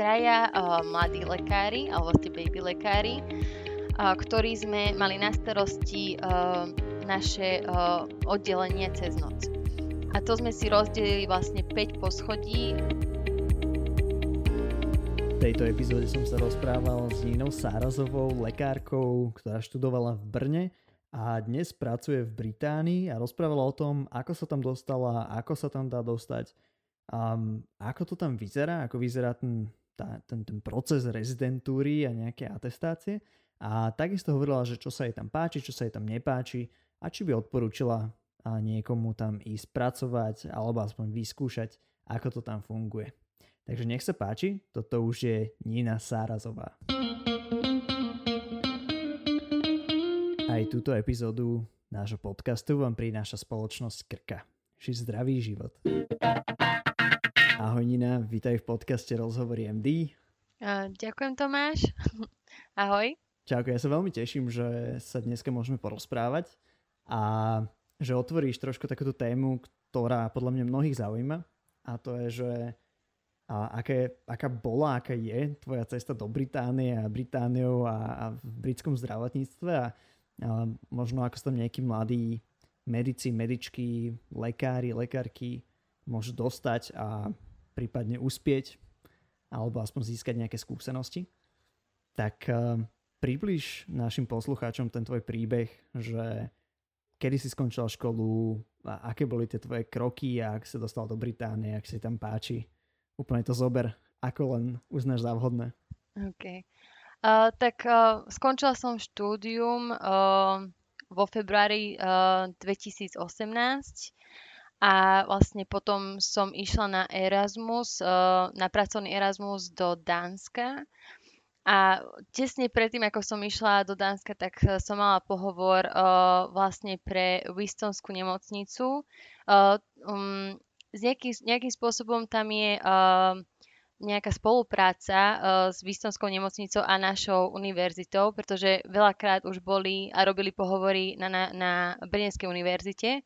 traja uh, mladí lekári, alebo ste baby lekári, uh, ktorí sme mali na starosti uh, naše uh, oddelenie cez noc. A to sme si rozdelili vlastne 5 poschodí. V tejto epizóde som sa rozprával s Ninou Sárazovou, lekárkou, ktorá študovala v Brne a dnes pracuje v Británii a rozprávala o tom, ako sa tam dostala, ako sa tam dá dostať, um, ako to tam vyzerá, ako vyzerá ten, tá, ten, ten proces rezidentúry a nejaké atestácie. A takisto hovorila, že čo sa jej tam páči, čo sa jej tam nepáči a či by odporúčila niekomu tam ísť pracovať alebo aspoň vyskúšať, ako to tam funguje. Takže nech sa páči, toto už je Nina Sárazová. Aj túto epizódu nášho podcastu vám prináša spoločnosť Krka. Ži zdravý život. Ahoj Nina, vítaj v podcaste Rozhovory MD. Ďakujem Tomáš. Ahoj. Čauko, ja sa veľmi teším, že sa dneska môžeme porozprávať a že otvoríš trošku takúto tému, ktorá podľa mňa mnohých zaujíma a to je, že a aké, aká bola, aká je tvoja cesta do Británie a Britániou a, a v britskom zdravotníctve a možno ako sa tam nejakí mladí medici, medičky, lekári, lekárky môžu dostať a prípadne uspieť alebo aspoň získať nejaké skúsenosti. Tak uh, približ našim poslucháčom ten tvoj príbeh, že kedy si skončil školu, a aké boli tie tvoje kroky a ak sa dostal do Británie, ak si tam páči. Úplne to zober, ako len uznáš za vhodné. Okay. Uh, tak uh, skončila som štúdium uh, vo februári uh, 2018 a vlastne potom som išla na Erasmus, uh, na pracovný Erasmus do Dánska. A tesne predtým, ako som išla do Dánska, tak som mala pohovor uh, vlastne pre Wistonskú nemocnicu. Uh, um, nejakým, spôsobom tam je nejaká spolupráca s Vistonskou nemocnicou a našou univerzitou, pretože veľakrát už boli a robili pohovory na, na, na Brnenskej univerzite.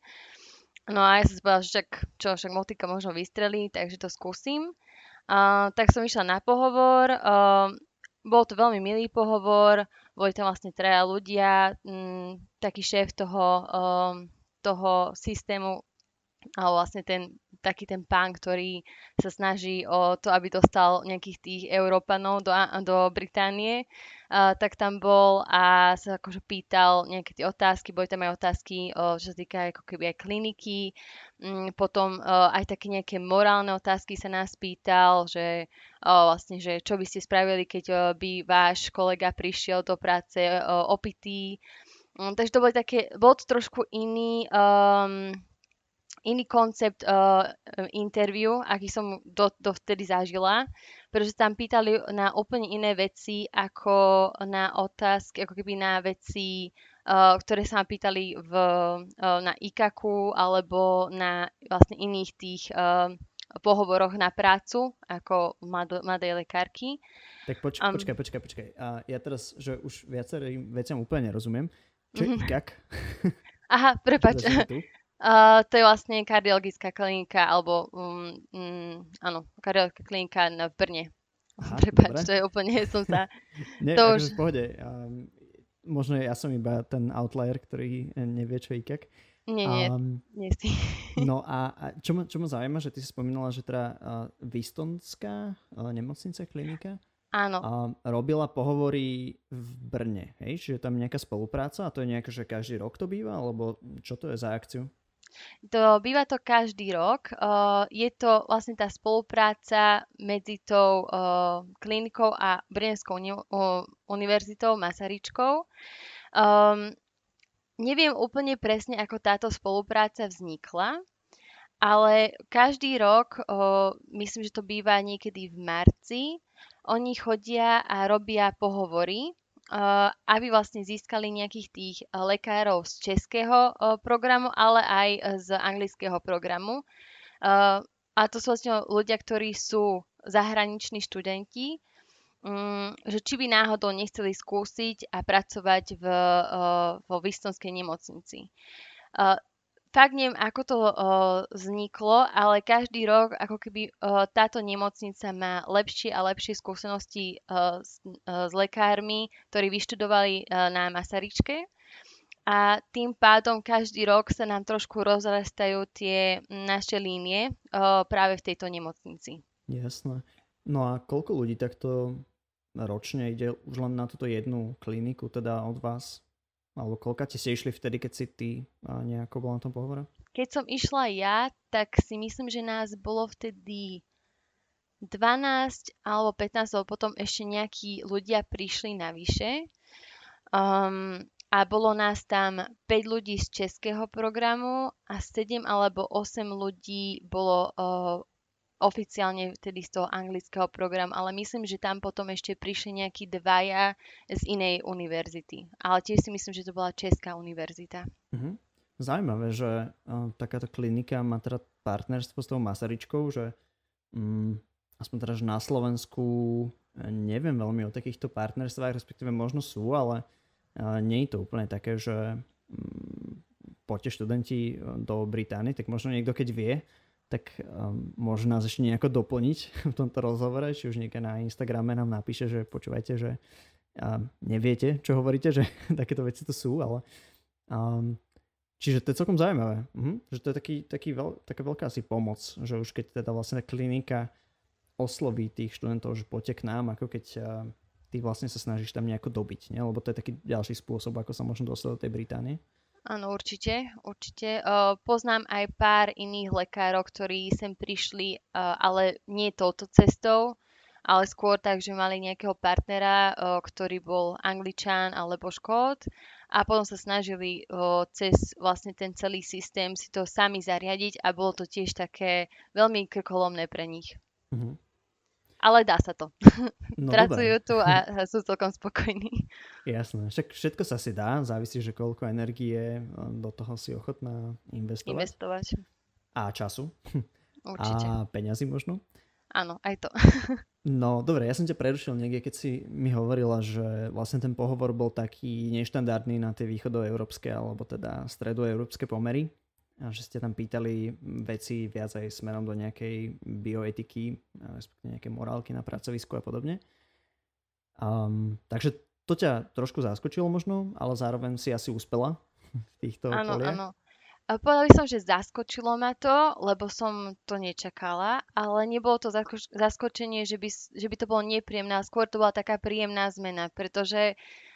No a ja som si povedala, že však, čo, však motika možno vystrelí, takže to skúsim. Uh, tak som išla na pohovor. Uh, bol to veľmi milý pohovor, boli tam vlastne traja ľudia, m, taký šéf toho, um, toho systému, ale vlastne ten taký ten pán, ktorý sa snaží o to, aby dostal nejakých tých Európanov do, do Británie, tak tam bol a sa akože pýtal nejaké tie otázky, boli tam aj otázky, uh, čo sa týka ako keby aj kliniky, um, potom uh, aj také nejaké morálne otázky sa nás pýtal, že uh, vlastne, že čo by ste spravili, keď uh, by váš kolega prišiel do práce uh, opitý, Um, takže to boli také, bol to trošku iný um, iný koncept uh, interview, aký som do, dovtedy zažila, pretože tam pýtali na úplne iné veci ako na otázky, ako keby na veci, uh, ktoré sa ma pýtali v, uh, na IKAKu alebo na vlastne iných tých uh, pohovoroch na prácu ako mladej lekárky. Tak poč- um, počkaj, počkaj, počkaj. A ja teraz, že už viacerým veciam úplne nerozumiem. Čo je mm-hmm. IKAK? Aha, prepač. Uh, to je vlastne kardiologická klinika, alebo um, um, áno, kardiologická klinika v Brne. Aha, Prepač, to je úplne, som sa... Nie, to už... v pohode. Um, možno ja som iba ten outlier, ktorý nevie, čo je IKEK. Nie, nie, um, nie si. no a, a čo, ma, čo ma zaujíma, že ty si spomínala, že teda uh, Vistonská uh, nemocnica, klinika Áno. A robila pohovory v Brne, hej? Čiže tam nejaká spolupráca a to je nejaké, že každý rok to býva, alebo čo to je za akciu? To, býva to každý rok. Uh, je to vlastne tá spolupráca medzi tou uh, klinikou a Brnenskou uni- uh, univerzitou Masaryčkou. Um, neviem úplne presne, ako táto spolupráca vznikla, ale každý rok, uh, myslím, že to býva niekedy v marci, oni chodia a robia pohovory aby vlastne získali nejakých tých lekárov z českého programu, ale aj z anglického programu. A to sú vlastne ľudia, ktorí sú zahraniční študenti, um, že či by náhodou nechceli skúsiť a pracovať v, vo Vistonskej nemocnici. Fakt neviem, ako to uh, vzniklo, ale každý rok ako keby uh, táto nemocnica má lepšie a lepšie skúsenosti uh, s, uh, s lekármi, ktorí vyštudovali uh, na Masaryčke. A tým pádom každý rok sa nám trošku rozrastajú tie naše línie uh, práve v tejto nemocnici. Jasné. No a koľko ľudí takto ročne ide už len na túto jednu kliniku, teda od vás? Alebo koľka ste išli vtedy, keď si ty nejako bola na tom pohovore? Keď som išla ja, tak si myslím, že nás bolo vtedy 12 alebo 15, alebo potom ešte nejakí ľudia prišli navyše. Um, a bolo nás tam 5 ľudí z českého programu a 7 alebo 8 ľudí bolo uh, oficiálne vtedy z toho anglického programu, ale myslím, že tam potom ešte prišli nejakí dvaja z inej univerzity. Ale tiež si myslím, že to bola Česká univerzita. Mm-hmm. Zaujímavé, že uh, takáto klinika má teda partnerstvo s tou Masaryčkou, že um, aspoň teda, že na Slovensku e, neviem veľmi o takýchto partnerstvách, respektíve možno sú, ale uh, nie je to úplne také, že um, poďte študenti do Británie, tak možno niekto keď vie, tak um, môže nás ešte nejako doplniť v tomto rozhovore, či už niekde na Instagrame nám napíše, že počúvajte, že um, neviete, čo hovoríte, že takéto veci tu sú, ale um, čiže to je celkom zaujímavé, uh-huh. že to je taký, taký veľ, taká veľká asi pomoc, že už keď teda vlastne klinika osloví tých študentov, že poďte k nám, ako keď uh, ty vlastne sa snažíš tam nejako dobiť, ne? lebo to je taký ďalší spôsob, ako sa možno dostať do tej Británie. Áno, určite, určite. Uh, poznám aj pár iných lekárov, ktorí sem prišli, uh, ale nie touto cestou, ale skôr tak, že mali nejakého partnera, uh, ktorý bol angličan alebo škót a potom sa snažili cez vlastne ten celý systém si to sami zariadiť a bolo to tiež také veľmi krkolomné pre nich. Mm-hmm ale dá sa to. No, Pracujú tu a sú celkom spokojní. Jasné, však všetko sa si dá, závisí, že koľko energie do toho si ochotná investovať. Investovať. A času. Určite. A peňazí možno. Áno, aj to. No dobre, ja som ťa prerušil niekde, keď si mi hovorila, že vlastne ten pohovor bol taký neštandardný na tie východoeurópske alebo teda stredoeurópske pomery a že ste tam pýtali veci viac aj smerom do nejakej bioetiky, respektíve nejaké morálky na pracovisku a podobne. Um, takže to ťa trošku zaskočilo možno, ale zároveň si asi uspela v týchto Áno, áno. Povedala by som, že zaskočilo ma to, lebo som to nečakala, ale nebolo to zaskočenie, že by, že by to bolo nepríjemné, skôr to bola taká príjemná zmena, pretože Uh,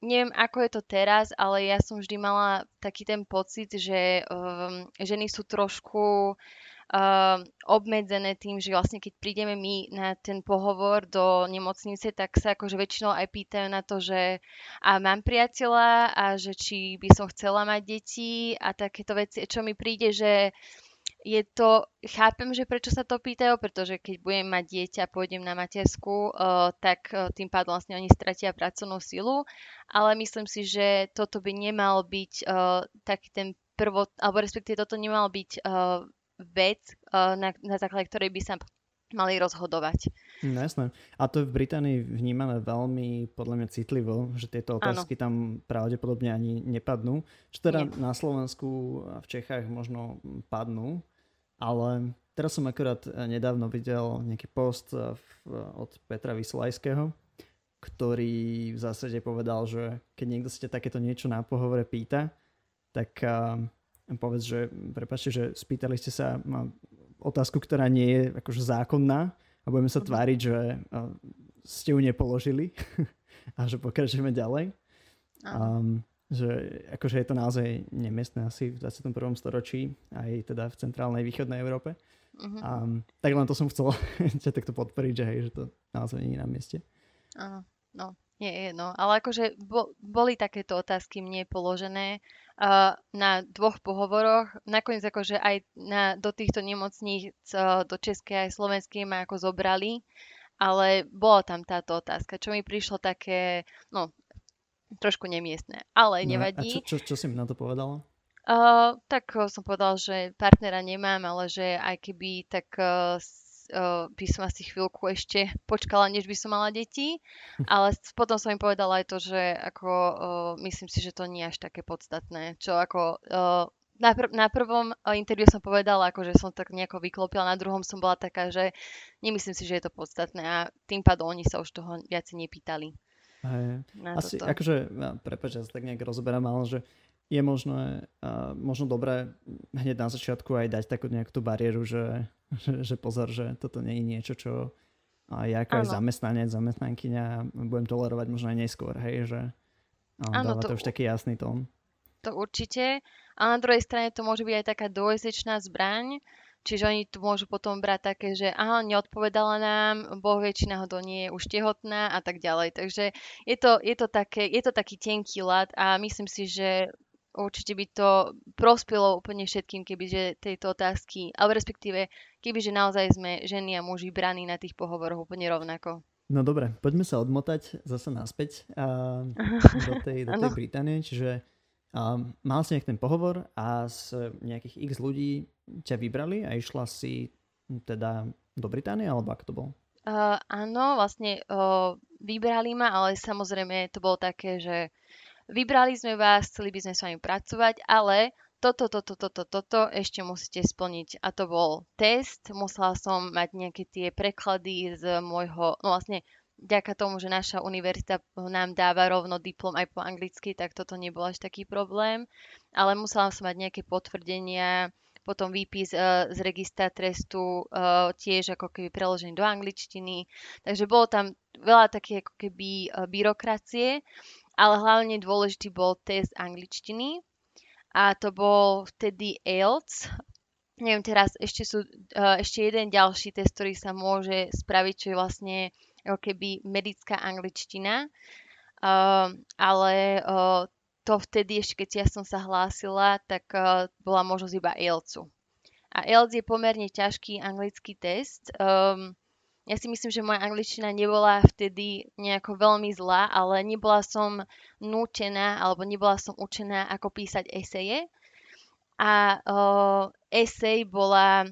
neviem, ako je to teraz, ale ja som vždy mala taký ten pocit, že um, ženy sú trošku uh, obmedzené tým, že vlastne keď prídeme my na ten pohovor do nemocnice, tak sa akože väčšinou aj pýtajú na to, že a mám priateľa? A že či by som chcela mať deti? A takéto veci, čo mi príde, že uh, je to, chápem, že prečo sa to pýtajú, pretože keď budem mať dieťa a pôjdem na matersku, uh, tak uh, tým pádom vlastne oni stratia pracovnú silu, ale myslím si, že toto by nemal byť uh, taký ten prvot, alebo respektíve toto nemal byť uh, vec, uh, na, na základe ktorej by sa mali rozhodovať. No jasné. A to je v Británii vnímané veľmi podľa mňa citlivo, že tieto otázky ano. tam pravdepodobne ani nepadnú. Čo teda Nie. na Slovensku a v Čechách možno padnú, ale teraz som akorát eh, nedávno videl nejaký post eh, od Petra Vyslajského, ktorý v zásade povedal, že keď niekto sa takéto niečo na pohovore pýta, tak povedz, že prepačte, že spýtali ste sa otázku, ktorá nie je akože zákonná a budeme sa tváriť, že ste ju nepoložili a že pokračujeme ďalej. Um, že akože je to naozaj nemiestné asi v 21. storočí, aj teda v centrálnej východnej Európe. Uh-huh. A, tak len to som chcel ťa takto podporiť, že hej, že to naozaj nie je na mieste. Áno, no, nie je, no. Ale akože bo, boli takéto otázky mne položené uh, na dvoch pohovoroch. Nakoniec akože aj na, do týchto nemocníc, uh, do Českej aj Slovenskej ma ako zobrali, ale bola tam táto otázka, čo mi prišlo také, no trošku nemiestne, ale no, nevadí. A čo, čo, čo si mi na to povedala? Uh, tak uh, som povedal, že partnera nemám, ale že aj keby, tak uh, uh, by som asi chvíľku ešte počkala, než by som mala deti. Ale potom som im povedala aj to, že ako uh, myslím si, že to nie je až také podstatné. Čo ako uh, na, pr- na prvom interviu som povedala, ako, že som tak nejako vyklopila, na druhom som bola taká, že nemyslím si, že je to podstatné a tým pádom oni sa už toho viac nepýtali. Hej. Asi, toto. akože, ja, prepáč, ja sa tak nejak rozoberám, ale že je možno, uh, možno dobré hneď na začiatku aj dať takú nejakú tú bariéru, že, že, že pozor, že toto nie je niečo, čo a ja ako aj zamestnanec, zamestnankyňa budem tolerovať možno aj neskôr, hej, že Áno, dáva to, to už taký jasný tón. To určite. A na druhej strane to môže byť aj taká dvojsečná zbraň, čiže oni tu môžu potom brať také, že aha, neodpovedala nám, boh vie, či náhodou nie je už tehotná a tak ďalej. Takže je to, je to, také, je to taký tenký lat a myslím si, že určite by to prospelo úplne všetkým, kebyže tejto otázky, alebo respektíve, kebyže naozaj sme ženy a muži braní na tých pohovoroch úplne rovnako. No dobre, poďme sa odmotať zase naspäť uh, do tej, do tej Británie, čiže Um, mal si nejaký ten pohovor a z nejakých x ľudí ťa vybrali a išla si teda do Británie, alebo ako to bolo? Uh, áno, vlastne uh, vybrali ma, ale samozrejme to bolo také, že vybrali sme vás, chceli by sme s vami pracovať, ale toto, toto, toto, toto ešte musíte splniť. A to bol test, musela som mať nejaké tie preklady z môjho, no vlastne vďaka tomu, že naša univerzita nám dáva rovno diplom aj po anglicky, tak toto nebol až taký problém. Ale musela som mať nejaké potvrdenia, potom výpis uh, z registra trestu uh, tiež ako keby preložený do angličtiny. Takže bolo tam veľa také ako keby uh, byrokracie, ale hlavne dôležitý bol test angličtiny. A to bol vtedy IELTS, neviem teraz, ešte sú ešte jeden ďalší test, ktorý sa môže spraviť, čo je vlastne ako keby medická angličtina, uh, ale uh, to vtedy ešte, keď ja som sa hlásila, tak uh, bola možnosť iba IELTSu. A IELTS je pomerne ťažký anglický test. Um, ja si myslím, že moja angličtina nebola vtedy nejako veľmi zlá, ale nebola som nútená alebo nebola som učená, ako písať eseje. A uh, esej bola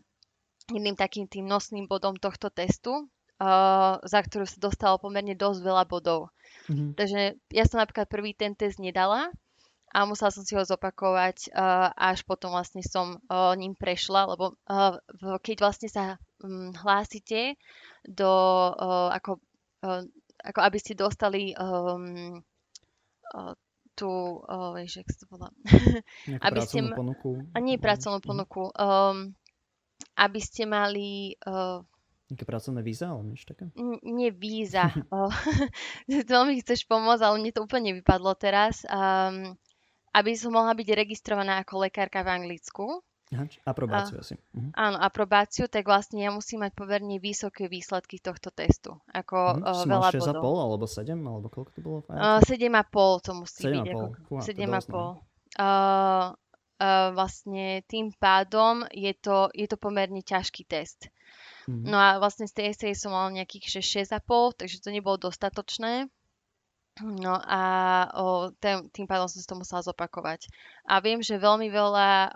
jedným takým tým nosným bodom tohto testu uh, za ktorú sa dostalo pomerne dosť veľa bodov. Mm-hmm. Takže ja som napríklad prvý ten test nedala a musela som si ho zopakovať, uh, až potom vlastne som uh, ním prešla, lebo uh, keď vlastne sa um, hlásite do, uh, ako, uh, ako aby ste dostali um, uh, tú, uh, vieš, jak to volá? aby ste ma... ponuku. A nie pracovnú mhm. ponuku. Um, aby ste mali uh, Nejaké pracovné víza alebo niečo také? N- nie víza. veľmi chceš pomôcť, ale mne to úplne vypadlo teraz. Um, aby som mohla byť registrovaná ako lekárka v Anglicku. Aha, aprobáciu asi. Uh, áno, aprobáciu, tak vlastne ja musím mať poverne vysoké výsledky tohto testu. Ako uh, uh, veľa 6,5 alebo 7, alebo koľko to bolo? Uh, 7,5 to musí 7 byť. 7,5. Ako, 7,5. Uh, uh, vlastne tým pádom je to, je to pomerne ťažký test. Mm-hmm. No a vlastne z tej eseje som mal nejakých 6,5, takže to nebolo dostatočné. No a o, tým, tým pádom som si to musela zopakovať. A viem, že veľmi veľa o,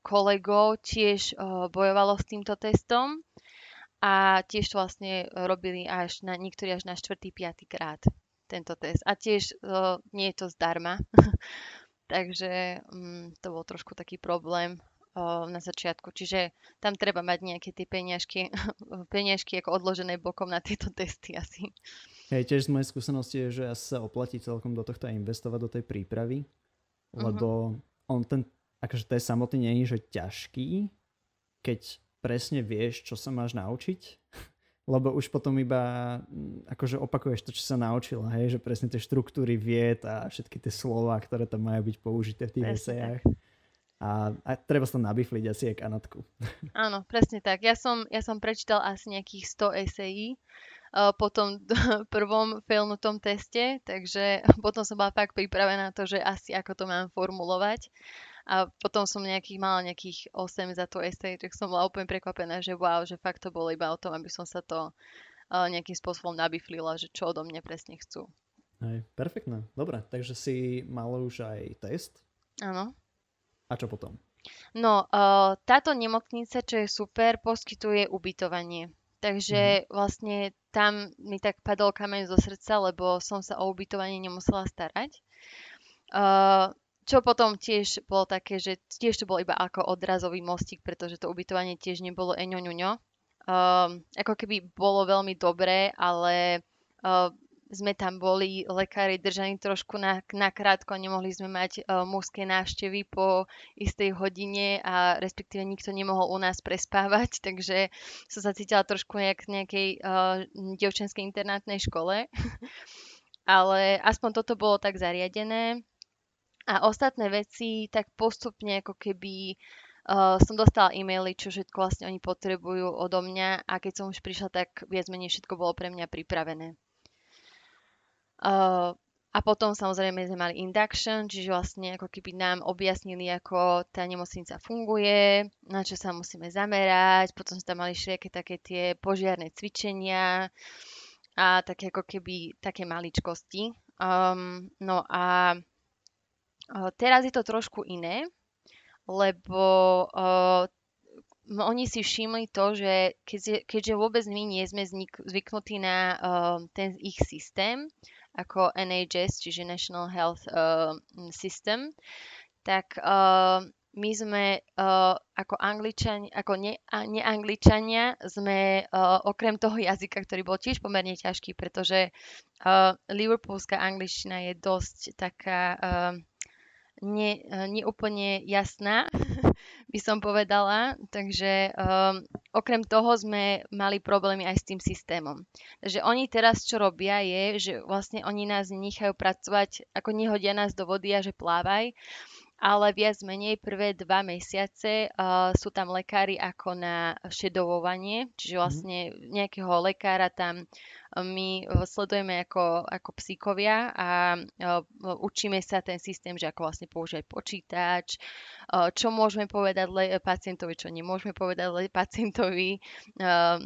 kolegov tiež o, bojovalo s týmto testom a tiež to vlastne robili až na, niektorí až na 4. 5. krát tento test. A tiež o, nie je to zdarma. Takže mm, to bol trošku taký problém na začiatku. Čiže tam treba mať nejaké tie peniažky, peniažky ako odložené bokom na tieto testy asi. Hej, tiež z mojej skúsenosti je, že asi sa oplatí celkom do tohto investovať do tej prípravy, lebo uh-huh. on ten, akože test samotný nie je, že ťažký, keď presne vieš, čo sa máš naučiť, lebo už potom iba mm, akože opakuješ to, čo sa naučila, hej, že presne tie štruktúry vied a všetky tie slova, ktoré tam majú byť použité v tých presne esejách. Tak a, a treba sa nabifliť asi aj kanadku. Áno, presne tak. Ja som, ja som prečítal asi nejakých 100 esejí uh, po tom prvom failnutom teste, takže potom som bola fakt pripravená na to, že asi ako to mám formulovať. A potom som nejakých, mala nejakých 8 za to esej, tak som bola úplne prekvapená, že wow, že fakt to bolo iba o tom, aby som sa to uh, nejakým spôsobom nabiflila, že čo odo mňa presne chcú. Hej, perfektné. Dobre, takže si mala už aj test. Áno. A čo potom? No, uh, táto nemocnica, čo je super, poskytuje ubytovanie. Takže mm-hmm. vlastne tam mi tak padol kameň zo srdca, lebo som sa o ubytovanie nemusela starať. Uh, čo potom tiež bolo také, že tiež to bol iba ako odrazový mostík, pretože to ubytovanie tiež nebolo eňoňuňo. Um, ako keby bolo veľmi dobré, ale uh, sme tam boli lekári držaní trošku na, na krátko, nemohli sme mať uh, mužské návštevy po istej hodine a respektíve nikto nemohol u nás prespávať, takže som sa cítila trošku nejak v nejakej uh, devčenskej internátnej škole. Ale aspoň toto bolo tak zariadené. A ostatné veci tak postupne ako keby uh, som dostala e-maily, čo všetko vlastne oni potrebujú odo mňa a keď som už prišla, tak viac menej všetko bolo pre mňa pripravené. Uh, a potom samozrejme sme mali induction, čiže vlastne ako keby nám objasnili, ako tá nemocnica funguje, na čo sa musíme zamerať, potom sme tam mali všetky také tie požiarné cvičenia a také ako keby také maličkosti. Um, no a teraz je to trošku iné, lebo uh, oni si všimli to, že keďže, keďže vôbec my nie sme zvyknutí na uh, ten ich systém, ako NHS, čiže National Health uh, System, tak uh, my sme uh, ako Angličania, ako ne, neangličania sme uh, okrem toho jazyka, ktorý bol tiež pomerne ťažký, pretože uh, liverpoolská angličtina je dosť taká uh, ne, neúplne jasná, by som povedala. Takže um, okrem toho sme mali problémy aj s tým systémom. Takže oni teraz čo robia je, že vlastne oni nás nechajú pracovať, ako nehodia nás do vody a že plávaj, ale viac menej prvé dva mesiace uh, sú tam lekári ako na šedovovanie, čiže mhm. vlastne nejakého lekára tam my sledujeme ako, ako psíkovia a uh, učíme sa ten systém, že ako vlastne používať počítač, uh, čo môžeme povedať le- pacientovi, čo nemôžeme povedať le- pacientovi, uh,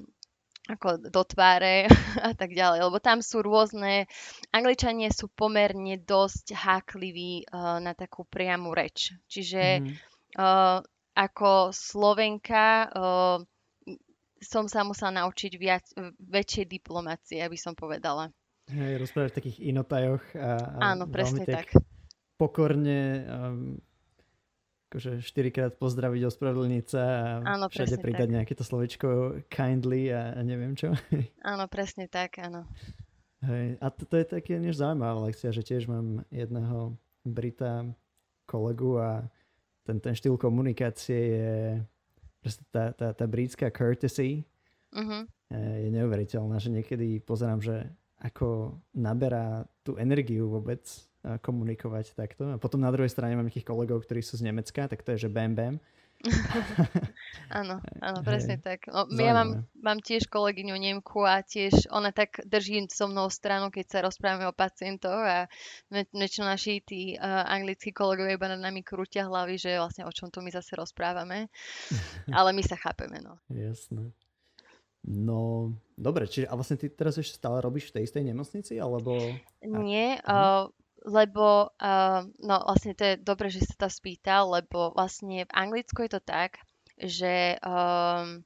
ako do tváre a tak ďalej, lebo tam sú rôzne, Angličanie sú pomerne dosť hákliví uh, na takú priamu reč. Čiže mm-hmm. uh, ako Slovenka uh, som sa musela naučiť viac, väčšej diplomácie, aby som povedala. Hej, rozprávať v takých inotajoch a, a Áno, presne tak. Pokorne um, akože štyrikrát pozdraviť, ospravedlniť sa a áno, všade pridať tak. nejaké to slovičko kindly a, a neviem čo. Áno, presne tak, áno. Hej, a to, to je také než zaujímavá lekcia, že tiež mám jedného Brita kolegu a ten, ten štýl komunikácie je proste tá, tá, tá britská courtesy uh-huh. je neuveriteľná, že niekedy pozerám, že ako naberá tú energiu vôbec komunikovať takto. A potom na druhej strane mám nejakých kolegov, ktorí sú z Nemecka, tak to je, že bam bam. áno, áno, presne hey. tak. No, ja mám, mám tiež kolegyňu Nemku a tiež ona tak drží so mnou stranu, keď sa rozprávame o pacientoch a väčšinou naši tí uh, anglickí kolegovia iba nad nami krútia hlavy, že vlastne o čom tu my zase rozprávame. Ale my sa chápeme, no. Jasné. No, dobre, čiže a vlastne ty teraz ešte stále robíš v tej istej nemocnici, alebo... Nie, uh, lebo uh, no vlastne to je dobre, že sa to spýtal, lebo vlastne v Anglicku je to tak, že um,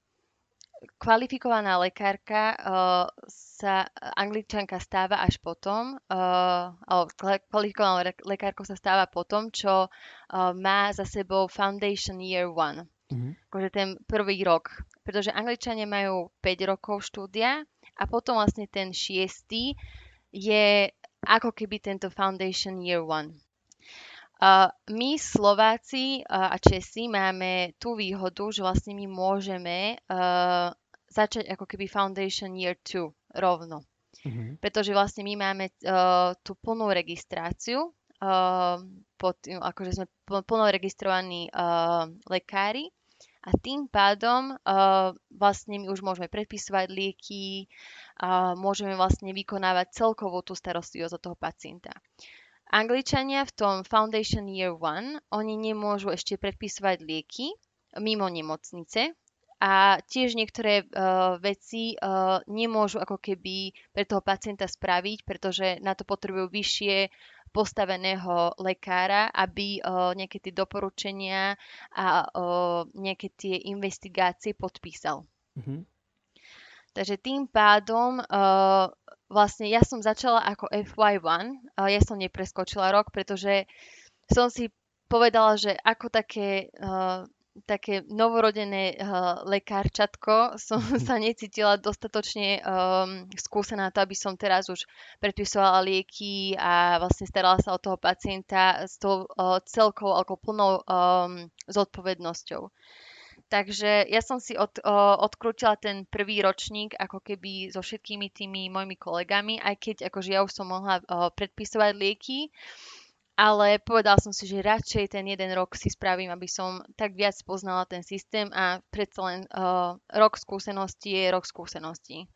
kvalifikovaná lekárka uh, sa angličanka stáva až potom, uh, alebo kvalifikovaná lekárka sa stáva potom, čo uh, má za sebou Foundation Year 1. Mm-hmm. Akože ten prvý rok. Pretože angličania majú 5 rokov štúdia a potom vlastne ten šiestý je ako keby tento Foundation Year One. Uh, my Slováci uh, a Česi máme tú výhodu, že vlastne my môžeme uh, začať ako keby Foundation Year 2 rovno. Mm-hmm. Pretože vlastne my máme uh, tú plnú registráciu, uh, pod, akože sme plno registrovaní uh, lekári a tým pádom uh, vlastne my už môžeme predpisovať lieky, a môžeme vlastne vykonávať celkovú tú starostlivosť od toho pacienta. Angličania v tom Foundation Year 1, oni nemôžu ešte predpisovať lieky mimo nemocnice a tiež niektoré uh, veci uh, nemôžu ako keby pre toho pacienta spraviť, pretože na to potrebujú vyššie postaveného lekára, aby uh, nejaké tie doporučenia a uh, nejaké tie investigácie podpísal. Mm-hmm. Takže tým pádom uh, vlastne ja som začala ako FY1, uh, ja som nepreskočila rok, pretože som si povedala, že ako také uh, také novorodené uh, lekárčatko. Som sa necítila dostatočne um, skúsená to, aby som teraz už predpisovala lieky a vlastne starala sa o toho pacienta s tou uh, celkou ako plnou um, zodpovednosťou. Takže ja som si od, uh, odkrútila ten prvý ročník ako keby so všetkými tými mojimi kolegami, aj keď akože ja už som mohla uh, predpisovať lieky, ale povedal som si, že radšej ten jeden rok si spravím, aby som tak viac poznala ten systém a predsa len uh, rok skúseností je rok skúseností.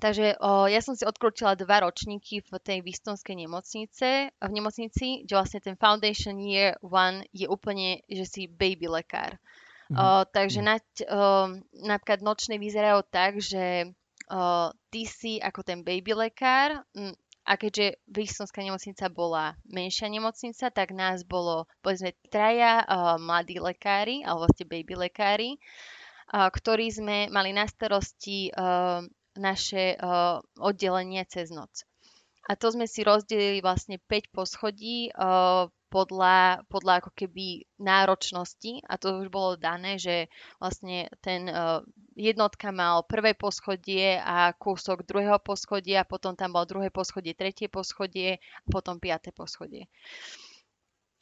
Takže uh, ja som si odkrútila dva ročníky v tej Vistonskej nemocnice, v nemocnici, kde vlastne ten Foundation Year One je úplne, že si baby lekár. Mm-hmm. Uh, takže mm. uh, napríklad nočné vyzerajú tak, že uh, ty si ako ten baby lekár, a keďže Wilsonská nemocnica bola menšia nemocnica, tak nás bolo povedzme traja uh, mladí lekári, alebo vlastne baby lekári, uh, ktorí sme mali na starosti uh, naše uh, oddelenie cez noc. A to sme si rozdelili vlastne 5 poschodí uh, podľa, podľa ako keby náročnosti a to už bolo dané, že vlastne ten uh, jednotka mal prvé poschodie a kúsok druhého poschodia, potom tam bolo druhé poschodie, tretie poschodie a potom piaté poschodie.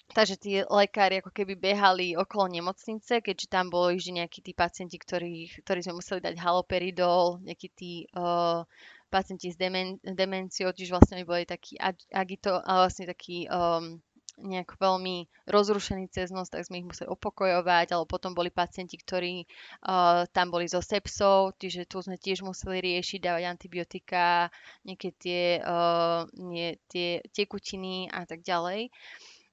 Takže tí lekári ako keby behali okolo nemocnice, keďže tam boli vždy nejakí tí pacienti, ktorí, ktorí sme museli dať haloperidol, nejakí tí uh, pacienti s demen- demenciou, čiže vlastne boli takí agito, vlastne takí um, nejak veľmi rozrušení cez noc, tak sme ich museli opokojovať, alebo potom boli pacienti, ktorí uh, tam boli so sepsou, čiže tu sme tiež museli riešiť, dávať antibiotika, nejaké tie, uh, nie, tie tekutiny a tak ďalej.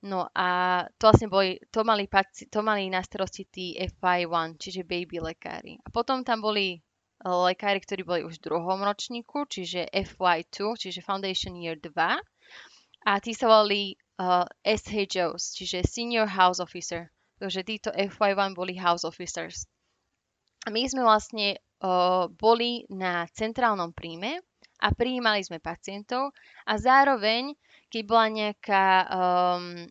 No a to vlastne boli, to mali, paci- to mali na starosti tí FI1, čiže baby lekári. A potom tam boli lekári, ktorí boli už v druhom ročníku, čiže FY2, čiže Foundation Year 2. A tí sa volali uh, SHOs, čiže Senior House Officer. Takže títo FY1 boli House Officers. My sme vlastne uh, boli na centrálnom príjme a prijímali sme pacientov a zároveň, keď bola nejaká, um,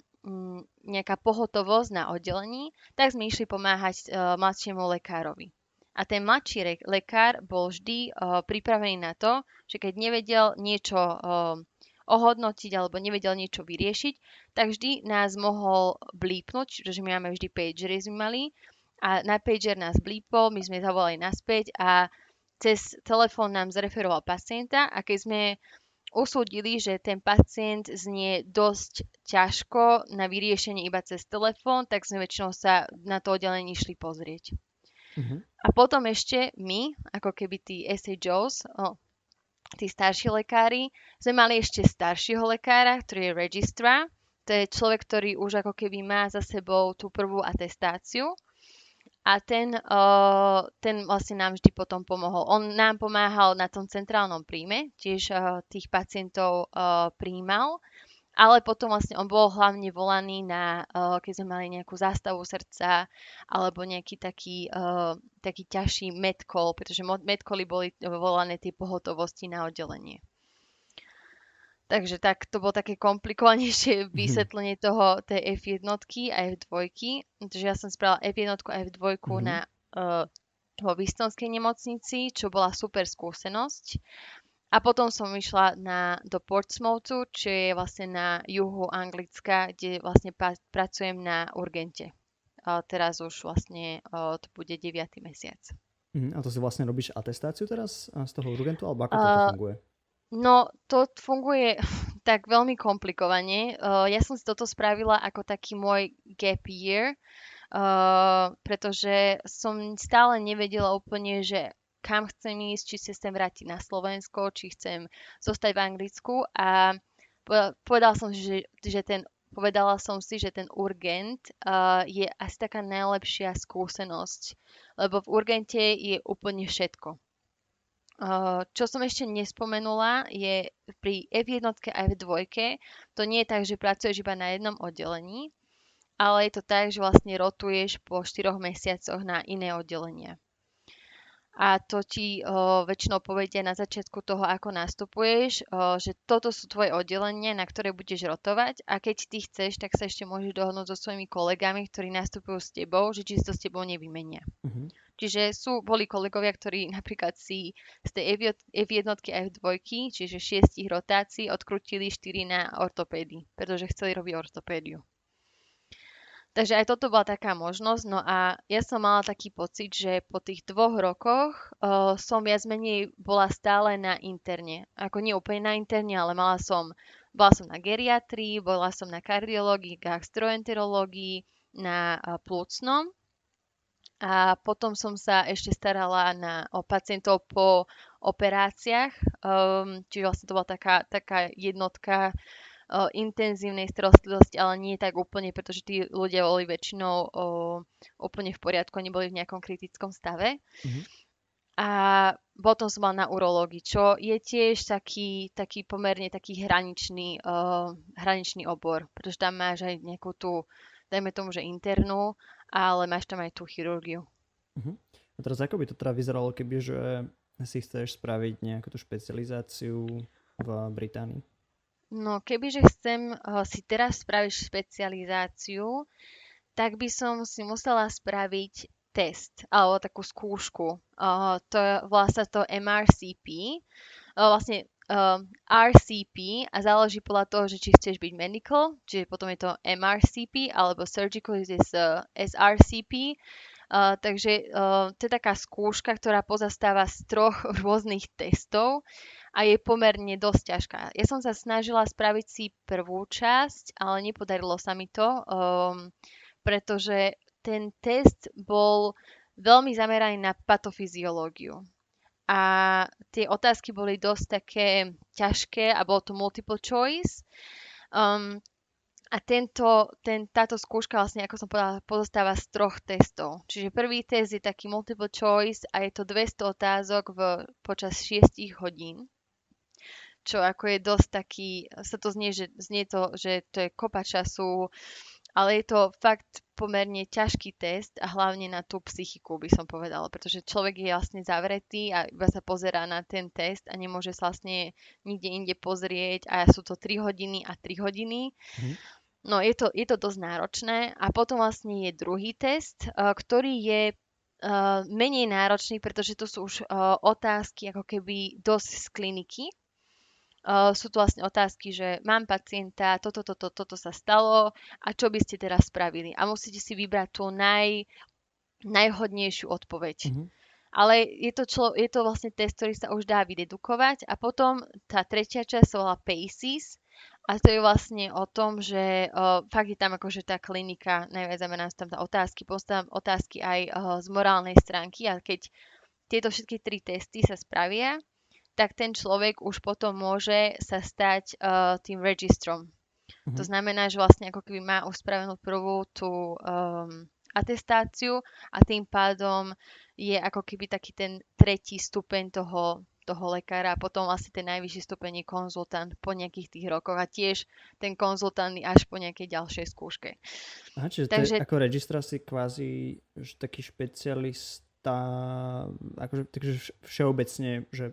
nejaká pohotovosť na oddelení, tak sme išli pomáhať uh, mladšiemu lekárovi. A ten mladší lekár bol vždy uh, pripravený na to, že keď nevedel niečo uh, ohodnotiť alebo nevedel niečo vyriešiť, tak vždy nás mohol blípnuť, pretože my máme vždy pagery sme mali a na pager nás blípol, my sme zavolali naspäť a cez telefón nám zreferoval pacienta a keď sme usúdili, že ten pacient znie dosť ťažko na vyriešenie iba cez telefón, tak sme väčšinou sa na to oddelenie išli pozrieť. Uh-huh. A potom ešte my, ako keby tí SHOs, oh, tí starší lekári, sme mali ešte staršieho lekára, ktorý je registra. To je človek, ktorý už ako keby má za sebou tú prvú atestáciu. A ten, uh, ten vlastne nám vždy potom pomohol. On nám pomáhal na tom centrálnom príjme, tiež uh, tých pacientov uh, príjmal ale potom vlastne on bol hlavne volaný na, uh, keď sme mali nejakú zástavu srdca alebo nejaký taký, uh, taký ťažší medkol, pretože medkoly boli volané tie pohotovosti na oddelenie. Takže tak, to bolo také komplikovanejšie mhm. vysvetlenie toho, tej F1 a F2. Takže ja som spravila F1 a F2 mm-hmm. na uh, vo Vistonskej nemocnici, čo bola super skúsenosť. A potom som išla na, do Portsmouthu, čo je vlastne na juhu Anglicka, kde vlastne pa, pracujem na urgente. A teraz už vlastne o, to bude 9. mesiac. Mm, a to si vlastne robíš atestáciu teraz z toho urgentu, alebo ako uh, to funguje? No, to funguje tak veľmi komplikovane. Uh, ja som si toto spravila ako taký môj gap year, uh, pretože som stále nevedela úplne, že kam chcem ísť, či sa chcem vrátiť na Slovensko, či chcem zostať v Anglicku a povedal som, že, že ten povedala som si, že ten urgent uh, je asi taká najlepšia skúsenosť, lebo v urgente je úplne všetko. Uh, čo som ešte nespomenula, je pri F1 a F2 to nie je tak, že pracuješ iba na jednom oddelení, ale je to tak, že vlastne rotuješ po 4 mesiacoch na iné oddelenia. A to ti o, väčšinou povedia na začiatku toho, ako nastupuješ, o, že toto sú tvoje oddelenia, na ktoré budeš rotovať a keď ty chceš, tak sa ešte môžeš dohodnúť so svojimi kolegami, ktorí nastupujú s tebou, že či to s tebou nevymenia. Uh-huh. Čiže sú, boli kolegovia, ktorí napríklad si z tej F1 a F2, čiže šiestich rotácií, odkrutili 4 na ortopédii, pretože chceli robiť ortopédiu. Takže aj toto bola taká možnosť. No a ja som mala taký pocit, že po tých dvoch rokoch uh, som viac menej bola stále na interne. Ako nie úplne na interne, ale mala som, bola som na geriatrii, bola som na kardiológii, gastroenterológii, na uh, plúcnom. A potom som sa ešte starala na, o pacientov po operáciách. Um, čiže vlastne to bola taká, taká jednotka o, intenzívnej starostlivosti, ale nie tak úplne, pretože tí ľudia boli väčšinou o, úplne v poriadku, neboli v nejakom kritickom stave. Mm-hmm. A potom som mal na urológii, čo je tiež taký, taký pomerne taký hraničný, uh, hraničný obor, pretože tam máš aj nejakú tú, dajme tomu, že internú, ale máš tam aj tú chirurgiu. Uh-huh. A teraz ako by to teda vyzeralo, keby že si chceš spraviť nejakú tú špecializáciu v Británii? No, kebyže chcem uh, si teraz spraviť špecializáciu, tak by som si musela spraviť test alebo takú skúšku. Uh, to je vlastne to MRCP. Uh, vlastne uh, RCP a záleží podľa toho, že či chceš byť medical, čiže potom je to MRCP alebo surgical is uh, SRCP. Uh, takže uh, to je taká skúška, ktorá pozastáva z troch rôznych testov a je pomerne dosť ťažká. Ja som sa snažila spraviť si prvú časť, ale nepodarilo sa mi to, um, pretože ten test bol veľmi zameraný na patofyziológiu. A tie otázky boli dosť také ťažké a bolo to multiple choice. Um, a tento, ten, táto skúška vlastne, ako som povedala, pozostáva z troch testov. Čiže prvý test je taký multiple choice a je to 200 otázok v, počas 6 hodín čo ako je dosť taký, sa to znie, že, znie to, že to je kopa času, ale je to fakt pomerne ťažký test a hlavne na tú psychiku by som povedala, pretože človek je vlastne zavretý a iba sa pozerá na ten test a nemôže sa vlastne nikde inde pozrieť a sú to 3 hodiny a 3 hodiny. Mm. No je to, je to dosť náročné a potom vlastne je druhý test, uh, ktorý je uh, menej náročný, pretože to sú už uh, otázky ako keby dosť z kliniky, sú tu vlastne otázky, že mám pacienta, toto, toto, toto sa stalo a čo by ste teraz spravili. A musíte si vybrať tú naj, najhodnejšiu odpoveď. Mm-hmm. Ale je to, člo, je to vlastne test, ktorý sa už dá vydedukovať. A potom tá tretia časť sa volá PACES. A to je vlastne o tom, že uh, fakt je tam akože tá klinika, najviac znamená tam tá otázky, postavám otázky aj uh, z morálnej stránky a keď tieto všetky tri testy sa spravia, tak ten človek už potom môže sa stať uh, tým registrom. Mm-hmm. To mhm. znamená, že vlastne ako keby má už spravenú prvú tú um, atestáciu a tým pádom je ako keby taký ten tretí stupeň toho, toho lekára a potom vlastne ten najvyšší stupeň je konzultant po nejakých tých rokoch a tiež ten konzultant až po nejakej ďalšej skúške. Aha, čiže Takže... to je, ako registra si kvázi taký špecialista, akože takže všeobecne, že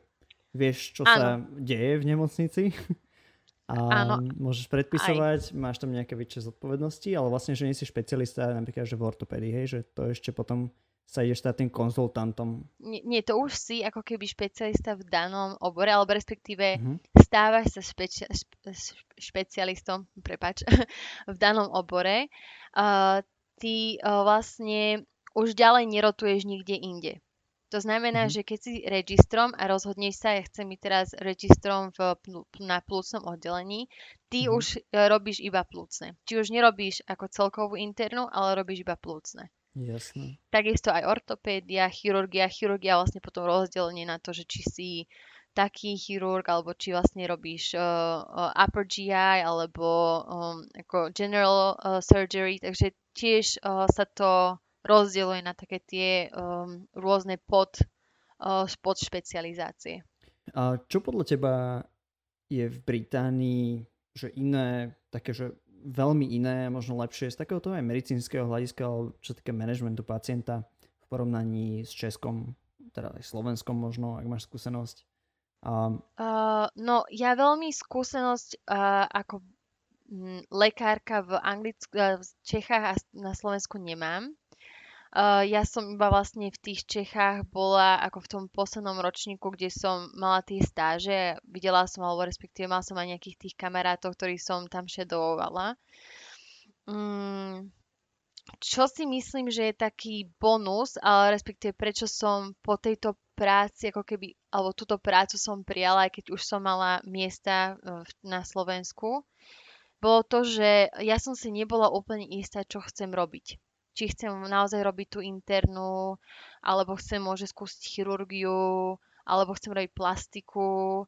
vieš, čo Áno. sa deje v nemocnici a Áno. môžeš predpisovať, Aj. máš tam nejaké väčšie zodpovednosti, ale vlastne, že nie si špecialista napríklad, že v ortopédii, hej, že to ešte potom sa ideš stať tým konzultantom. Nie, nie, to už si ako keby špecialista v danom obore, alebo respektíve uh-huh. stávaš sa špeci- špecialistom, prepač, v danom obore. Uh, ty uh, vlastne už ďalej nerotuješ nikde inde. To znamená, mm-hmm. že keď si registrom a rozhodneš sa, ja chcem byť teraz registrom v, na plúcnom oddelení, ty mm-hmm. už e, robíš iba plúcne. Či už nerobíš ako celkovú internú, ale robíš iba plúcne. Jasné. Takisto aj ortopédia, chirurgia. Chirurgia vlastne potom rozdelenie na to, že či si taký chirurg, alebo či vlastne robíš uh, uh, upper GI, alebo um, ako general uh, surgery, takže tiež uh, sa to rozdieluje na také tie um, rôzne pod, uh, pod špecializácie. A čo podľa teba je v Británii že iné, také, že veľmi iné, možno lepšie z takého toho aj medicínskeho hľadiska, čo týka manažmentu pacienta v porovnaní s Českom, teda aj Slovenskom možno, ak máš skúsenosť. Um, uh, no, ja veľmi skúsenosť uh, ako lekárka v Anglicku, uh, v Čechách a na Slovensku nemám. Uh, ja som iba vlastne v tých Čechách bola ako v tom poslednom ročníku, kde som mala tie stáže. Videla som, alebo respektíve mala som aj nejakých tých kamarátov, ktorí som tam šedovovala. Mm, čo si myslím, že je taký bonus, ale respektíve prečo som po tejto práci, ako keby, alebo túto prácu som prijala, aj keď už som mala miesta e, na Slovensku, bolo to, že ja som si nebola úplne istá, čo chcem robiť. Či chcem naozaj robiť tú internú, alebo chcem môže skúsiť chirurgiu, alebo chcem robiť plastiku,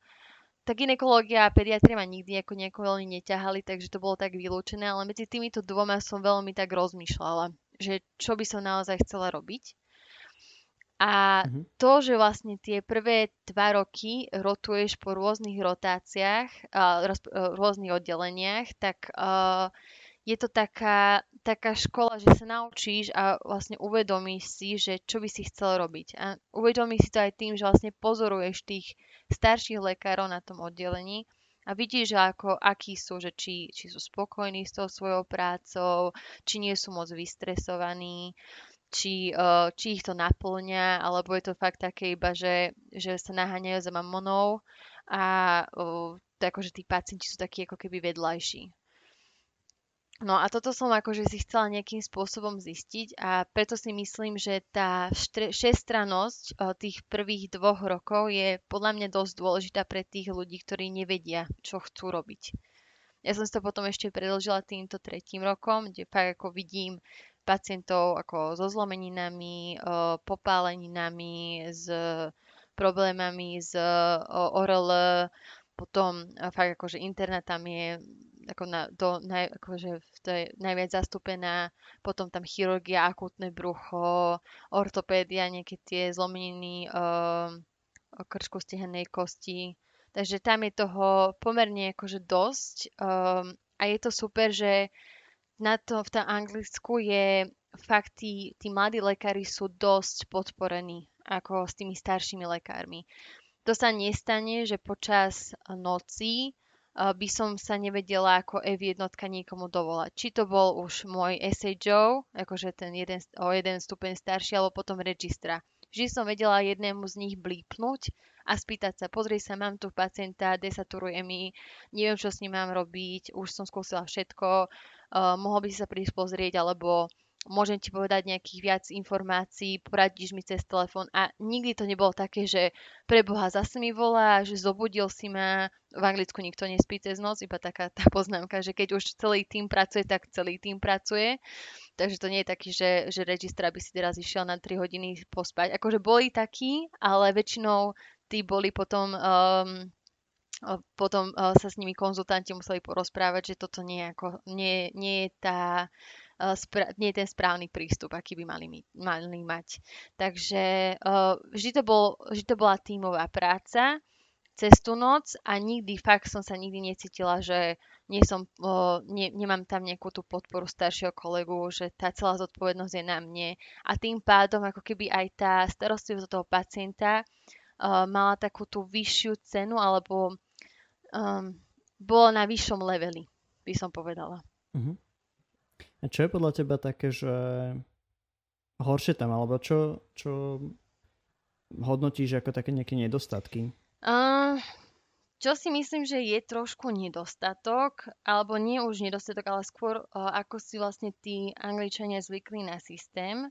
tá ginekológia a pediatria ma nikdy ako nejako veľmi neťahali, takže to bolo tak vylúčené, ale medzi týmito dvoma som veľmi tak rozmýšľala, že čo by som naozaj chcela robiť. A mm-hmm. to, že vlastne tie prvé dva roky rotuješ po rôznych rotáciách, uh, roz, uh, rôznych oddeleniach, tak uh, je to taká, taká škola, že sa naučíš a vlastne uvedomíš si, že čo by si chcel robiť. A uvedomíš si to aj tým, že vlastne pozoruješ tých starších lekárov na tom oddelení a vidíš, že ako, akí sú, že či, či sú spokojní s tou svojou prácou, či nie sú moc vystresovaní, či, uh, či ich to naplňa, alebo je to fakt také iba, že, že sa naháňajú za mamonou a akože tí pacienti sú takí ako keby vedľajší. No a toto som akože si chcela nejakým spôsobom zistiť a preto si myslím, že tá šestranosť eh, tých prvých dvoch rokov je podľa mňa dosť dôležitá pre tých ľudí, ktorí nevedia, čo chcú robiť. Ja som si to potom ešte predlžila týmto tretím rokom, kde fakt ako vidím pacientov ako so zlomeninami, eh, popáleninami, s problémami z ORL, potom eh, fakt akože internet tam je ako na, do, naj, akože to je najviac zastúpená, potom tam chirurgia, akútne brucho, ortopédia, nejaké tie zlomeniny uh, krčku stehanej kosti. Takže tam je toho pomerne akože dosť um, a je to super, že na to v tom Anglicku je fakt tí, tí mladí lekári sú dosť podporení ako s tými staršími lekármi. To sa nestane, že počas noci by som sa nevedela ako F1 niekomu dovolať. Či to bol už môj essay Joe, akože ten jeden, o jeden stupeň starší, alebo potom registra. Vždy som vedela jednému z nich blípnuť a spýtať sa, pozri sa, mám tu pacienta, desaturuje mi, neviem, čo s ním mám robiť, už som skúsila všetko, uh, mohol by si sa prísť pozrieť, alebo môžem ti povedať nejakých viac informácií, poradíš mi cez telefón a nikdy to nebolo také, že preboha zase mi volá, že zobudil si ma, v Anglicku nikto nespí cez noc, iba taká tá poznámka, že keď už celý tým pracuje, tak celý tým pracuje. Takže to nie je taký, že, že registra by si teraz išiel na 3 hodiny pospať. Akože boli takí, ale väčšinou tí boli potom um, potom uh, sa s nimi konzultanti museli porozprávať, že toto nie je, ako, nie, nie je tá spra- nie ten správny prístup, aký by mali, mali mať. Takže uh, vždy, to bol, vždy to bola tímová práca cez tú noc a nikdy, fakt som sa nikdy necítila, že nie som, uh, ne, nemám tam nejakú tú podporu staršieho kolegu, že tá celá zodpovednosť je na mne. A tým pádom ako keby aj tá starostlivosť toho pacienta uh, mala takú tú vyššiu cenu alebo um, bola na vyššom leveli, by som povedala. Mm-hmm. Čo je podľa teba také, že horšie tam, alebo čo, čo hodnotíš ako také nejaké nedostatky? Uh, čo si myslím, že je trošku nedostatok, alebo nie už nedostatok, ale skôr uh, ako si vlastne tí Angličania zvykli na systém,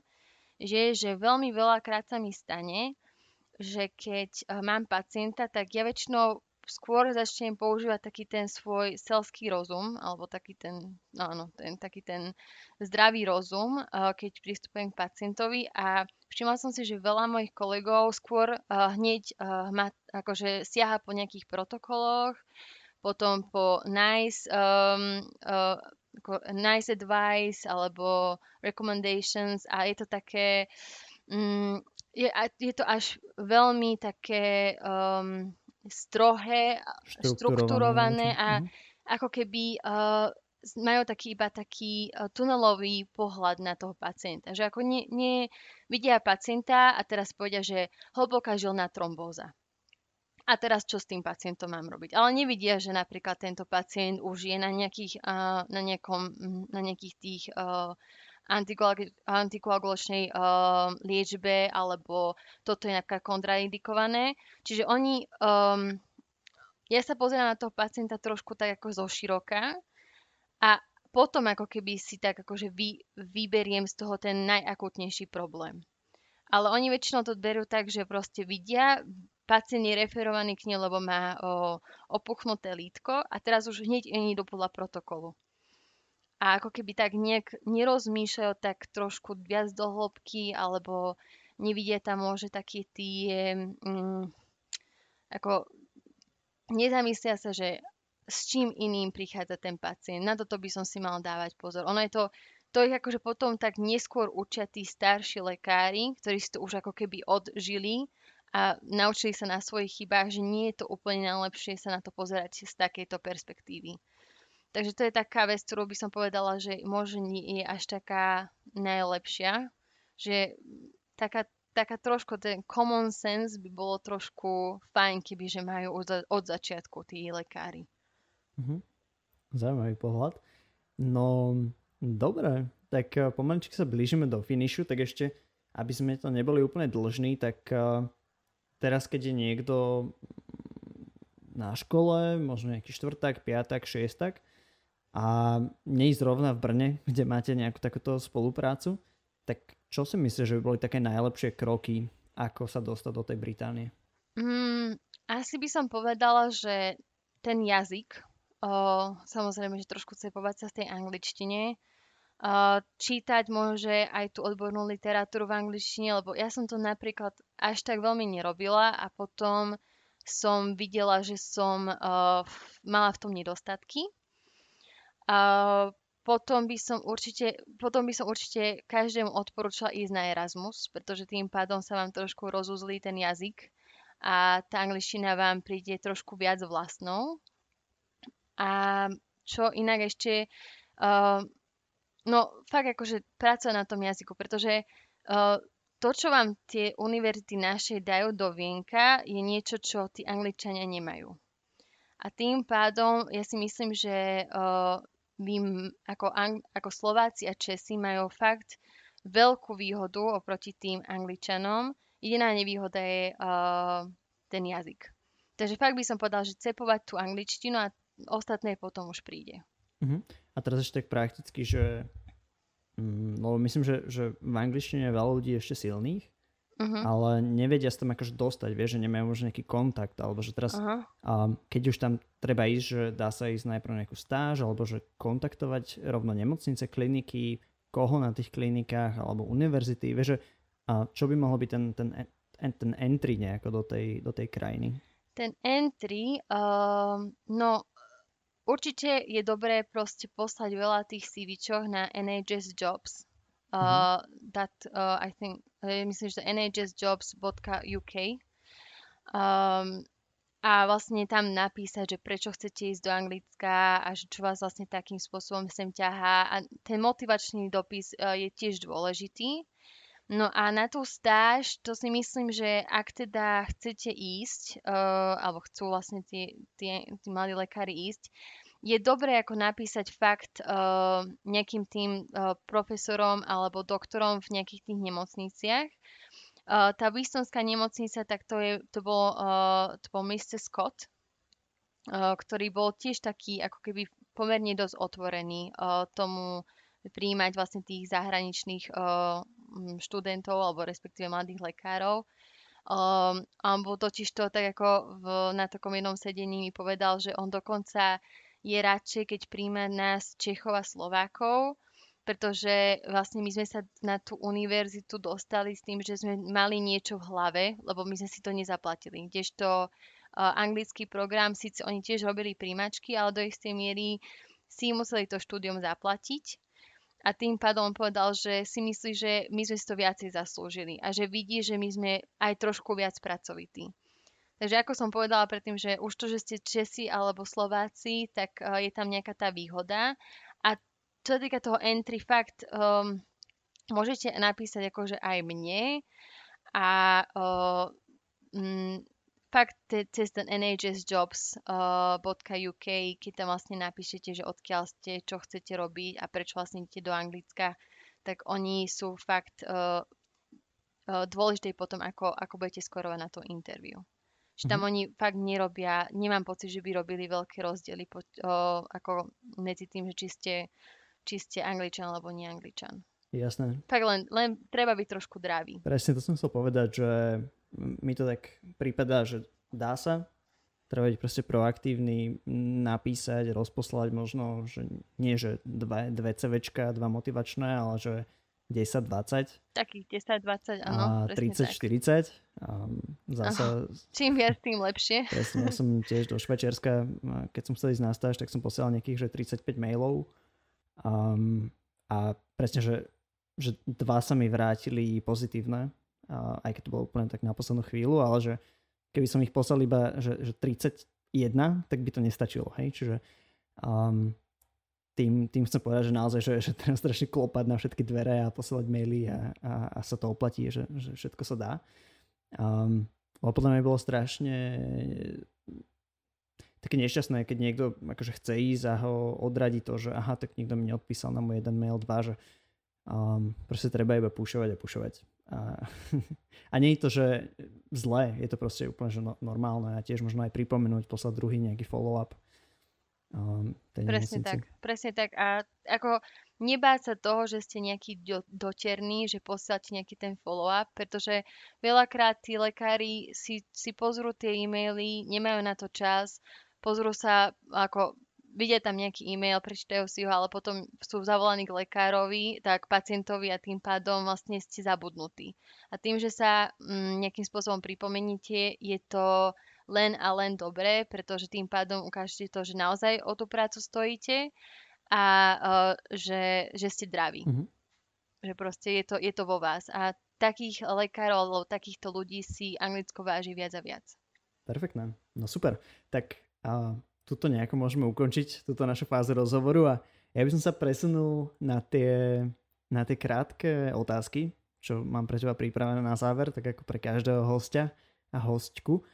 že, že veľmi veľakrát sa mi stane, že keď uh, mám pacienta, tak ja väčšinou skôr začnem používať taký ten svoj selský rozum, alebo taký ten, no áno, ten, taký ten zdravý rozum, keď pristupujem k pacientovi. A všimla som si, že veľa mojich kolegov skôr hneď ma akože siaha po nejakých protokoloch, potom po nice, um, uh, nice advice alebo recommendations. A je to také, um, je, je to až veľmi také um, strohé, štrukturované a mm-hmm. ako keby uh, majú taký iba taký uh, tunelový pohľad na toho pacienta. Že ako nie, nie vidia pacienta a teraz povedia, že hlboká žilná trombóza. A teraz čo s tým pacientom mám robiť? Ale nevidia, že napríklad tento pacient už je na, nejakých, uh, na, nejakom, na nejakých tých uh, antikoagulačnej uh, liečbe alebo toto je napríklad kontraindikované. Čiže oni, um, ja sa pozerám na toho pacienta trošku tak ako zo široka a potom ako keby si tak akože vy, vyberiem z toho ten najakutnejší problém. Ale oni väčšinou to berú tak, že proste vidia, pacient je referovaný k nej, lebo má o, opuchnuté lítko a teraz už hneď nie do podľa protokolu a ako keby tak nejak nerozmýšľajú tak trošku viac do hĺbky, alebo nevidia tam môže také tie, mm, ako nezamyslia sa, že s čím iným prichádza ten pacient. Na toto by som si mal dávať pozor. Ono je to, to ich akože potom tak neskôr učia tí starší lekári, ktorí si to už ako keby odžili a naučili sa na svojich chybách, že nie je to úplne najlepšie sa na to pozerať z takejto perspektívy. Takže to je taká vec, ktorú by som povedala, že možno nie je až taká najlepšia. Že taká, taká trošku ten common sense by bolo trošku fajn, keby že majú od, od začiatku tí lekári. Mhm. Zaujímavý pohľad. No, dobre, tak eh, pomaličky sa blížime do finišu, tak ešte, aby sme to neboli úplne dlžní, tak uh, teraz, keď je niekto na škole, možno nejaký štvrták, piatak, šiestak, a nie zrovna v Brne, kde máte nejakú takúto spoluprácu, tak čo si myslíš, že by boli také najlepšie kroky, ako sa dostať do tej Británie? Mm, asi by som povedala, že ten jazyk, o, samozrejme, že trošku cepovať sa z tej angličtine, o, čítať môže aj tú odbornú literatúru v angličtine, lebo ja som to napríklad až tak veľmi nerobila a potom som videla, že som o, mala v tom nedostatky potom by som určite, potom by som určite každému odporúčala ísť na Erasmus, pretože tým pádom sa vám trošku rozuzlí ten jazyk a tá angličtina vám príde trošku viac vlastnou. A čo inak ešte, uh, no fakt akože pracovať na tom jazyku, pretože uh, to, čo vám tie univerzity naše dajú do vienka, je niečo, čo tí angličania nemajú. A tým pádom ja si myslím, že uh, vy ako, ako Slováci a Česi majú fakt veľkú výhodu oproti tým Angličanom. Jediná nevýhoda je uh, ten jazyk. Takže fakt by som povedal, že cepovať tú angličtinu a ostatné potom už príde. Uh-huh. A teraz ešte tak prakticky, že no myslím, že, že v angličtine je veľa ľudí ešte silných, uh-huh. ale nevedia sa tam akože dostať, vieš, že nemajú možno nejaký kontakt, alebo že teraz, uh-huh. um, keď už tam treba ísť, že dá sa ísť najprv nejakú stáž, alebo že kontaktovať rovno nemocnice, kliniky, koho na tých klinikách, alebo univerzity, vieš, že a čo by mohlo byť ten, ten, ten entry nejako do tej, do tej krajiny? Ten entry, uh, no určite je dobré proste poslať veľa tých CVčoch na NHS Jobs, uh, that uh, I think, uh, myslím, že nhsjobs.uk um, a vlastne tam napísať, že prečo chcete ísť do Anglicka a že čo vás vlastne takým spôsobom sem ťahá. A ten motivačný dopis uh, je tiež dôležitý. No a na tú stáž, to si myslím, že ak teda chcete ísť, uh, alebo chcú vlastne tí, tí, tí mladí lekári ísť, je dobré ako napísať fakt uh, nejakým tým uh, profesorom alebo doktorom v nejakých tých nemocniciach. Uh, tá Wistonská nemocnica, tak to, je, to, bol, uh, to bol Mr. Scott, uh, ktorý bol tiež taký ako keby pomerne dosť otvorený uh, tomu príjmať vlastne tých zahraničných uh, študentov alebo respektíve mladých lekárov. Um, on bol totiž to tak ako v, na takom jednom sedení mi povedal, že on dokonca je radšej, keď príjme nás Čechov a Slovákov, pretože vlastne my sme sa na tú univerzitu dostali s tým, že sme mali niečo v hlave, lebo my sme si to nezaplatili. Kdežto uh, anglický program, síce oni tiež robili príjmačky, ale do istej miery si museli to štúdium zaplatiť. A tým pádom povedal, že si myslí, že my sme si to viacej zaslúžili a že vidí, že my sme aj trošku viac pracovití. Takže ako som povedala predtým, že už to, že ste Česi alebo Slováci, tak uh, je tam nejaká tá výhoda. čo sa týka toho entry, fakt um, môžete napísať akože aj mne a uh, mm, fakt cez ten nhsjobs.uk, uh, keď tam vlastne napíšete, že odkiaľ ste, čo chcete robiť a prečo vlastne idete do Anglicka, tak oni sú fakt uh, uh, dôležité potom, ako, ako budete skorovať na to interview. Že tam mm-hmm. oni fakt nerobia, nemám pocit, že by robili veľké rozdiely po, uh, ako medzi tým, že či ste, či ste angličan alebo nie angličan. Jasné. Tak len, len treba byť trošku dravý. Presne to som chcel povedať, že mi to tak prípada, že dá sa, treba byť proste proaktívny, napísať, rozposlať možno, že nie, že dve, dve CVčka, dva motivačné, ale že 10, 20. Takých 10, 20, áno. A 30, 40. A zase... Čím viac, tým lepšie. Presne, ja som tiež do Švečerska, keď som chcel ísť na stáž, tak som posielal nejakých, že 35 mailov. Um, a presne, že že dva sa mi vrátili pozitívne, aj keď to bolo úplne tak na poslednú chvíľu, ale že keby som ich poslal iba, že, že 31, tak by to nestačilo, hej, čiže um, tým, tým chcem povedať, že naozaj, že, že treba strašne klopať na všetky dvere a posielať maily a, a, a sa to oplatí, že, že všetko sa dá. Um, podľa mňa bolo strašne také nešťastné, keď niekto akože chce ísť a ho odradí to, že aha, tak niekto mi neodpísal na môj jeden mail, dva, že Um, proste treba iba pušovať a pušovať. A, a nie je to, že zlé, je to proste úplne že no, normálne a tiež možno aj pripomenúť, poslať druhý nejaký follow-up. Um, presne tak, presne tak. A ako nebáť sa toho, že ste nejaký do, doterný, že posielate nejaký ten follow-up, pretože veľakrát tí lekári si, si pozrú tie e-maily, nemajú na to čas, pozrú sa, ako vidia tam nejaký e-mail, prečítajú si ho, ale potom sú zavolaní k lekárovi, tak pacientovi a tým pádom vlastne ste zabudnutí. A tým, že sa mm, nejakým spôsobom pripomeníte, je to len a len dobré, pretože tým pádom ukážete to, že naozaj o tú prácu stojíte a uh, že, že ste zdraví. Mm-hmm. Že proste je to, je to vo vás. A takých lekárov alebo takýchto ľudí si Anglicko váži viac a viac. Perfektné. No super. Tak uh, tuto nejako môžeme ukončiť, túto našu fázu rozhovoru a ja by som sa presunul na tie, na tie krátke otázky, čo mám pre teba pripravené na záver, tak ako pre každého hostia a hostku.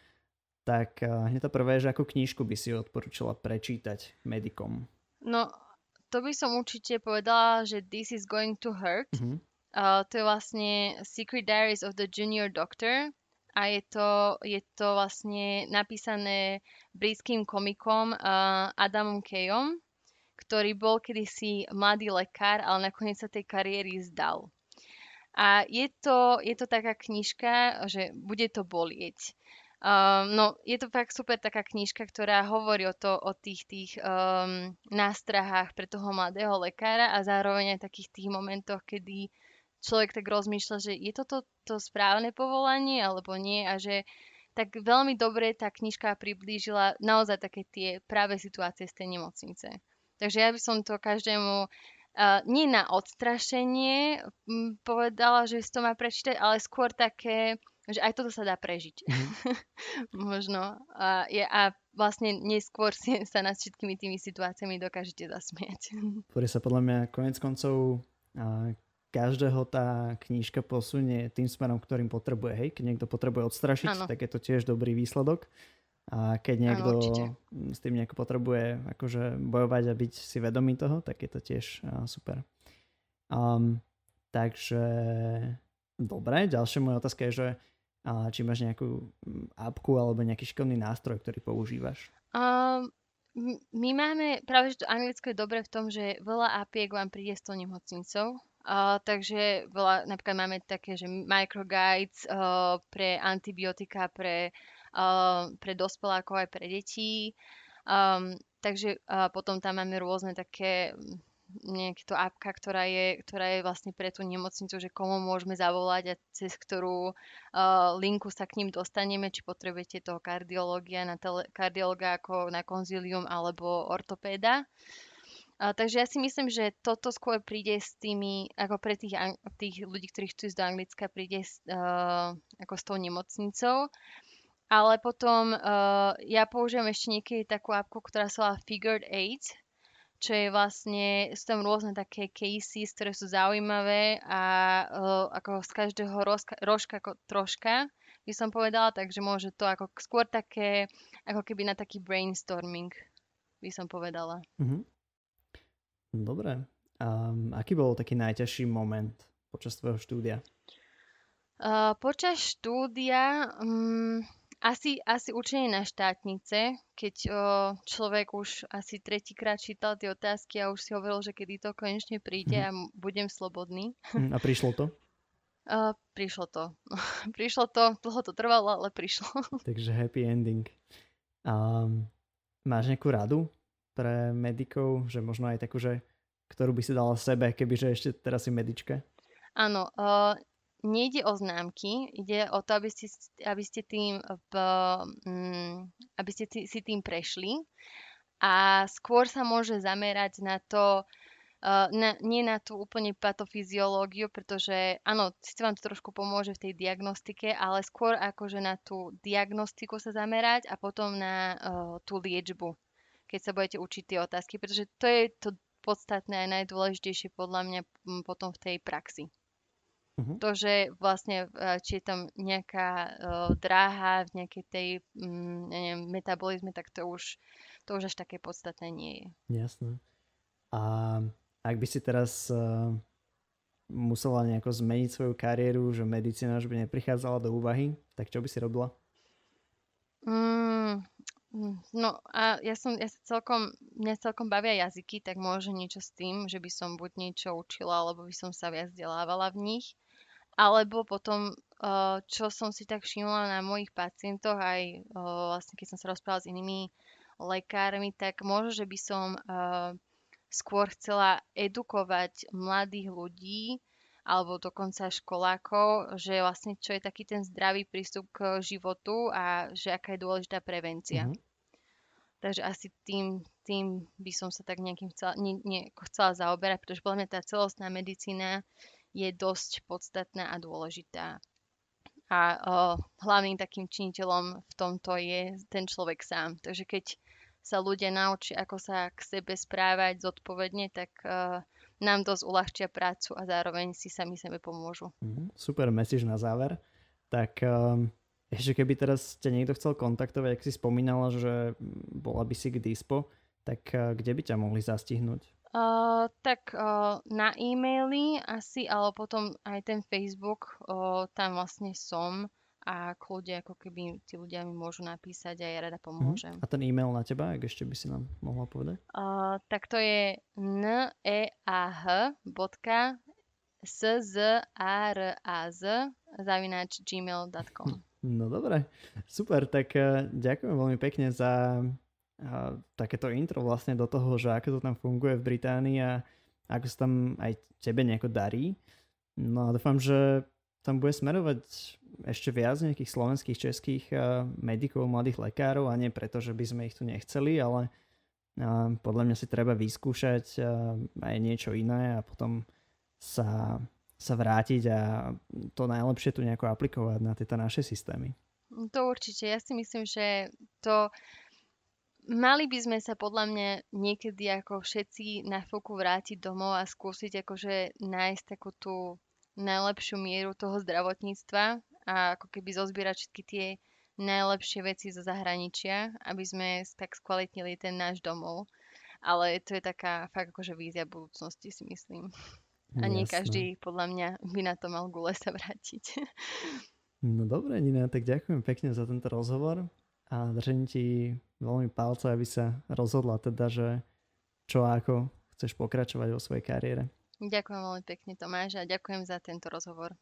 Tak eh, hneď to prvé, že ako knížku by si odporúčala prečítať medikom? No, to by som určite povedala, že This is going to hurt. Mm-hmm. Uh, to je vlastne Secret Diaries of the Junior Doctor a je to, je to vlastne napísané britským komikom uh, Adamom Kejom, ktorý bol kedysi mladý lekár, ale nakoniec sa tej kariéry zdal. A je to, je to taká knižka, že bude to bolieť. Um, no, je to fakt super taká knižka, ktorá hovorí o, to, o tých, tých um, nástrahách pre toho mladého lekára a zároveň aj takých tých momentoch, kedy človek tak rozmýšľa, že je toto to správne povolanie alebo nie a že tak veľmi dobre tá knižka priblížila naozaj také tie práve situácie z tej nemocnice. Takže ja by som to každému uh, nie na odstrašenie povedala, že si to má prečítať, ale skôr také, že aj toto sa dá prežiť. Mm. Možno. Uh, je, a vlastne neskôr si sa nad všetkými tými situáciami dokážete zasmiať. Ktoré sa podľa mňa konec koncov každého tá knížka posunie tým smerom, ktorým potrebuje. Hej, keď niekto potrebuje odstrašiť, ano. tak je to tiež dobrý výsledok. A keď niekto ano, s tým nejako potrebuje akože bojovať a byť si vedomý toho, tak je to tiež uh, super. Um, takže dobre, ďalšia moja otázka je, že uh, či máš nejakú apku alebo nejaký šikovný nástroj, ktorý používaš? Um, my máme, práve že to Anglicko je dobré v tom, že veľa apiek vám príde s tou nemocnicou Uh, takže veľa, napríklad máme také, že microguides uh, pre antibiotika pre, uh, pre dospelákov aj pre detí. Um, takže uh, potom tam máme rôzne také nejaké to apka, ktorá je, ktorá je vlastne pre tú nemocnicu, že komu môžeme zavolať a cez ktorú uh, linku sa k ním dostaneme, či potrebujete toho kardiológia na tele, kardiologa ako na konzílium alebo ortopéda. A, takže ja si myslím, že toto skôr príde s tými, ako pre tých, tých ľudí, ktorí chcú ísť do Anglicka, príde uh, ako s tou nemocnicou. Ale potom uh, ja použijem ešte niekedy takú apku, ktorá sa volá Figured 8, čo je vlastne, sú tam rôzne také cases, ktoré sú zaujímavé a uh, ako z každého rožka, rožka ako troška by som povedala, takže môže to ako skôr také, ako keby na taký brainstorming by som povedala. Mm-hmm. Dobre. Um, aký bol taký najťažší moment počas tvojho štúdia? Uh, počas štúdia um, asi, asi učenie na štátnice, keď o, človek už asi tretíkrát čítal tie otázky a už si hovoril, že kedy to konečne príde mm-hmm. a budem slobodný. Hm, a prišlo to? Uh, prišlo to. prišlo to, dlho to trvalo, ale prišlo. Takže happy ending. Um, máš nejakú radu pre medikov, že možno aj takú, že, ktorú by si dala sebe, kebyže ešte teraz si medička? Áno, uh, nejde o známky, ide o to, aby ste, aby ste, tým, v, um, aby ste si tým prešli a skôr sa môže zamerať na to, uh, na, nie na tú úplne patofyziológiu, pretože áno, síce vám to trošku pomôže v tej diagnostike, ale skôr akože na tú diagnostiku sa zamerať a potom na uh, tú liečbu, keď sa budete učiť tie otázky, pretože to je to podstatné a najdôležitejšie podľa mňa potom v tej praxi. Uh-huh. To, že vlastne, e, či je tam nejaká uh, dráha v nejakej tej um, neviem, metabolizme, tak to už, to už až také podstatné nie je. Jasné. A ak by si teraz uh, musela nejako zmeniť svoju kariéru, že medicína už by neprichádzala do úvahy, tak čo by si robila? Mm, no a ja som, ja sa celkom, mňa celkom bavia jazyky, tak môže niečo s tým, že by som buď niečo učila, alebo by som sa viac vzdelávala v nich. Alebo potom, eh, čo som si tak všimla na mojich pacientoch, aj eh, vlastne keď som sa rozprávala s inými lekármi, tak možno, že by som eh, skôr chcela edukovať mladých ľudí, alebo dokonca školákov, že vlastne čo je taký ten zdravý prístup k životu a že aká je dôležitá prevencia. Mm-hmm. Takže asi tým, tým by som sa tak nejakým chcela, nie, nie, chcela zaoberať, pretože podľa mňa tá celostná medicína je dosť podstatná a dôležitá. A o, hlavným takým činiteľom v tomto je ten človek sám. Takže keď sa ľudia naučia, ako sa k sebe správať zodpovedne, tak uh, nám dosť uľahčia prácu a zároveň si sami sebe pomôžu. Mm, super message na záver. Tak um, ešte keby teraz ťa niekto chcel kontaktovať, ak si spomínala, že bola by si k dispo, tak uh, kde by ťa mohli zastihnúť? Uh, tak uh, na e-maily asi, ale potom aj ten Facebook, uh, tam vlastne som a kľudia, ako keby tí ľudia mi môžu napísať a ja rada pomôžem. Uh-huh. A ten e-mail na teba, ak ešte by si nám mohla povedať? Uh, tak to je neah bodka szraz zavináč gmail.com No dobre, super, tak ďakujem veľmi pekne za a takéto intro vlastne do toho, že ako to tam funguje v Británii a ako sa tam aj tebe nejako darí. No a dúfam, že tam bude smerovať ešte viac nejakých slovenských, českých medikov, mladých lekárov a nie preto, že by sme ich tu nechceli, ale podľa mňa si treba vyskúšať aj niečo iné a potom sa, sa vrátiť a to najlepšie tu nejako aplikovať na tieto naše systémy. To určite. Ja si myslím, že to Mali by sme sa podľa mňa niekedy ako všetci na chvíľku vrátiť domov a skúsiť akože nájsť takú tú najlepšiu mieru toho zdravotníctva a ako keby zozbierať všetky tie najlepšie veci zo zahraničia, aby sme tak skvalitnili ten náš domov. Ale to je taká fakt akože vízia budúcnosti si myslím. A nie Jasne. každý podľa mňa by na to mal gule sa vrátiť. No dobre, Nina, tak ďakujem pekne za tento rozhovor a držím ti veľmi palce, aby sa rozhodla teda, že čo a ako chceš pokračovať vo svojej kariére. Ďakujem veľmi pekne Tomáš a ďakujem za tento rozhovor.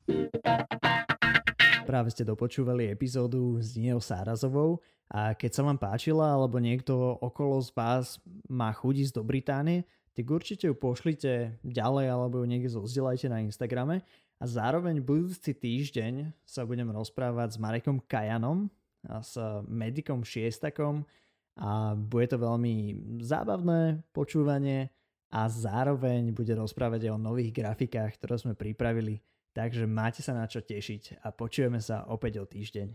Práve ste dopočúvali epizódu s Ninou Sárazovou a keď sa vám páčila alebo niekto okolo z vás má chuť ísť do Británie, tak určite ju pošlite ďalej alebo ju niekde zozdieľajte na Instagrame a zároveň budúci týždeň sa budem rozprávať s Marekom Kajanom, a s medikom Šiestakom a bude to veľmi zábavné počúvanie a zároveň bude rozprávať aj o nových grafikách, ktoré sme pripravili, takže máte sa na čo tešiť a počujeme sa opäť o týždeň.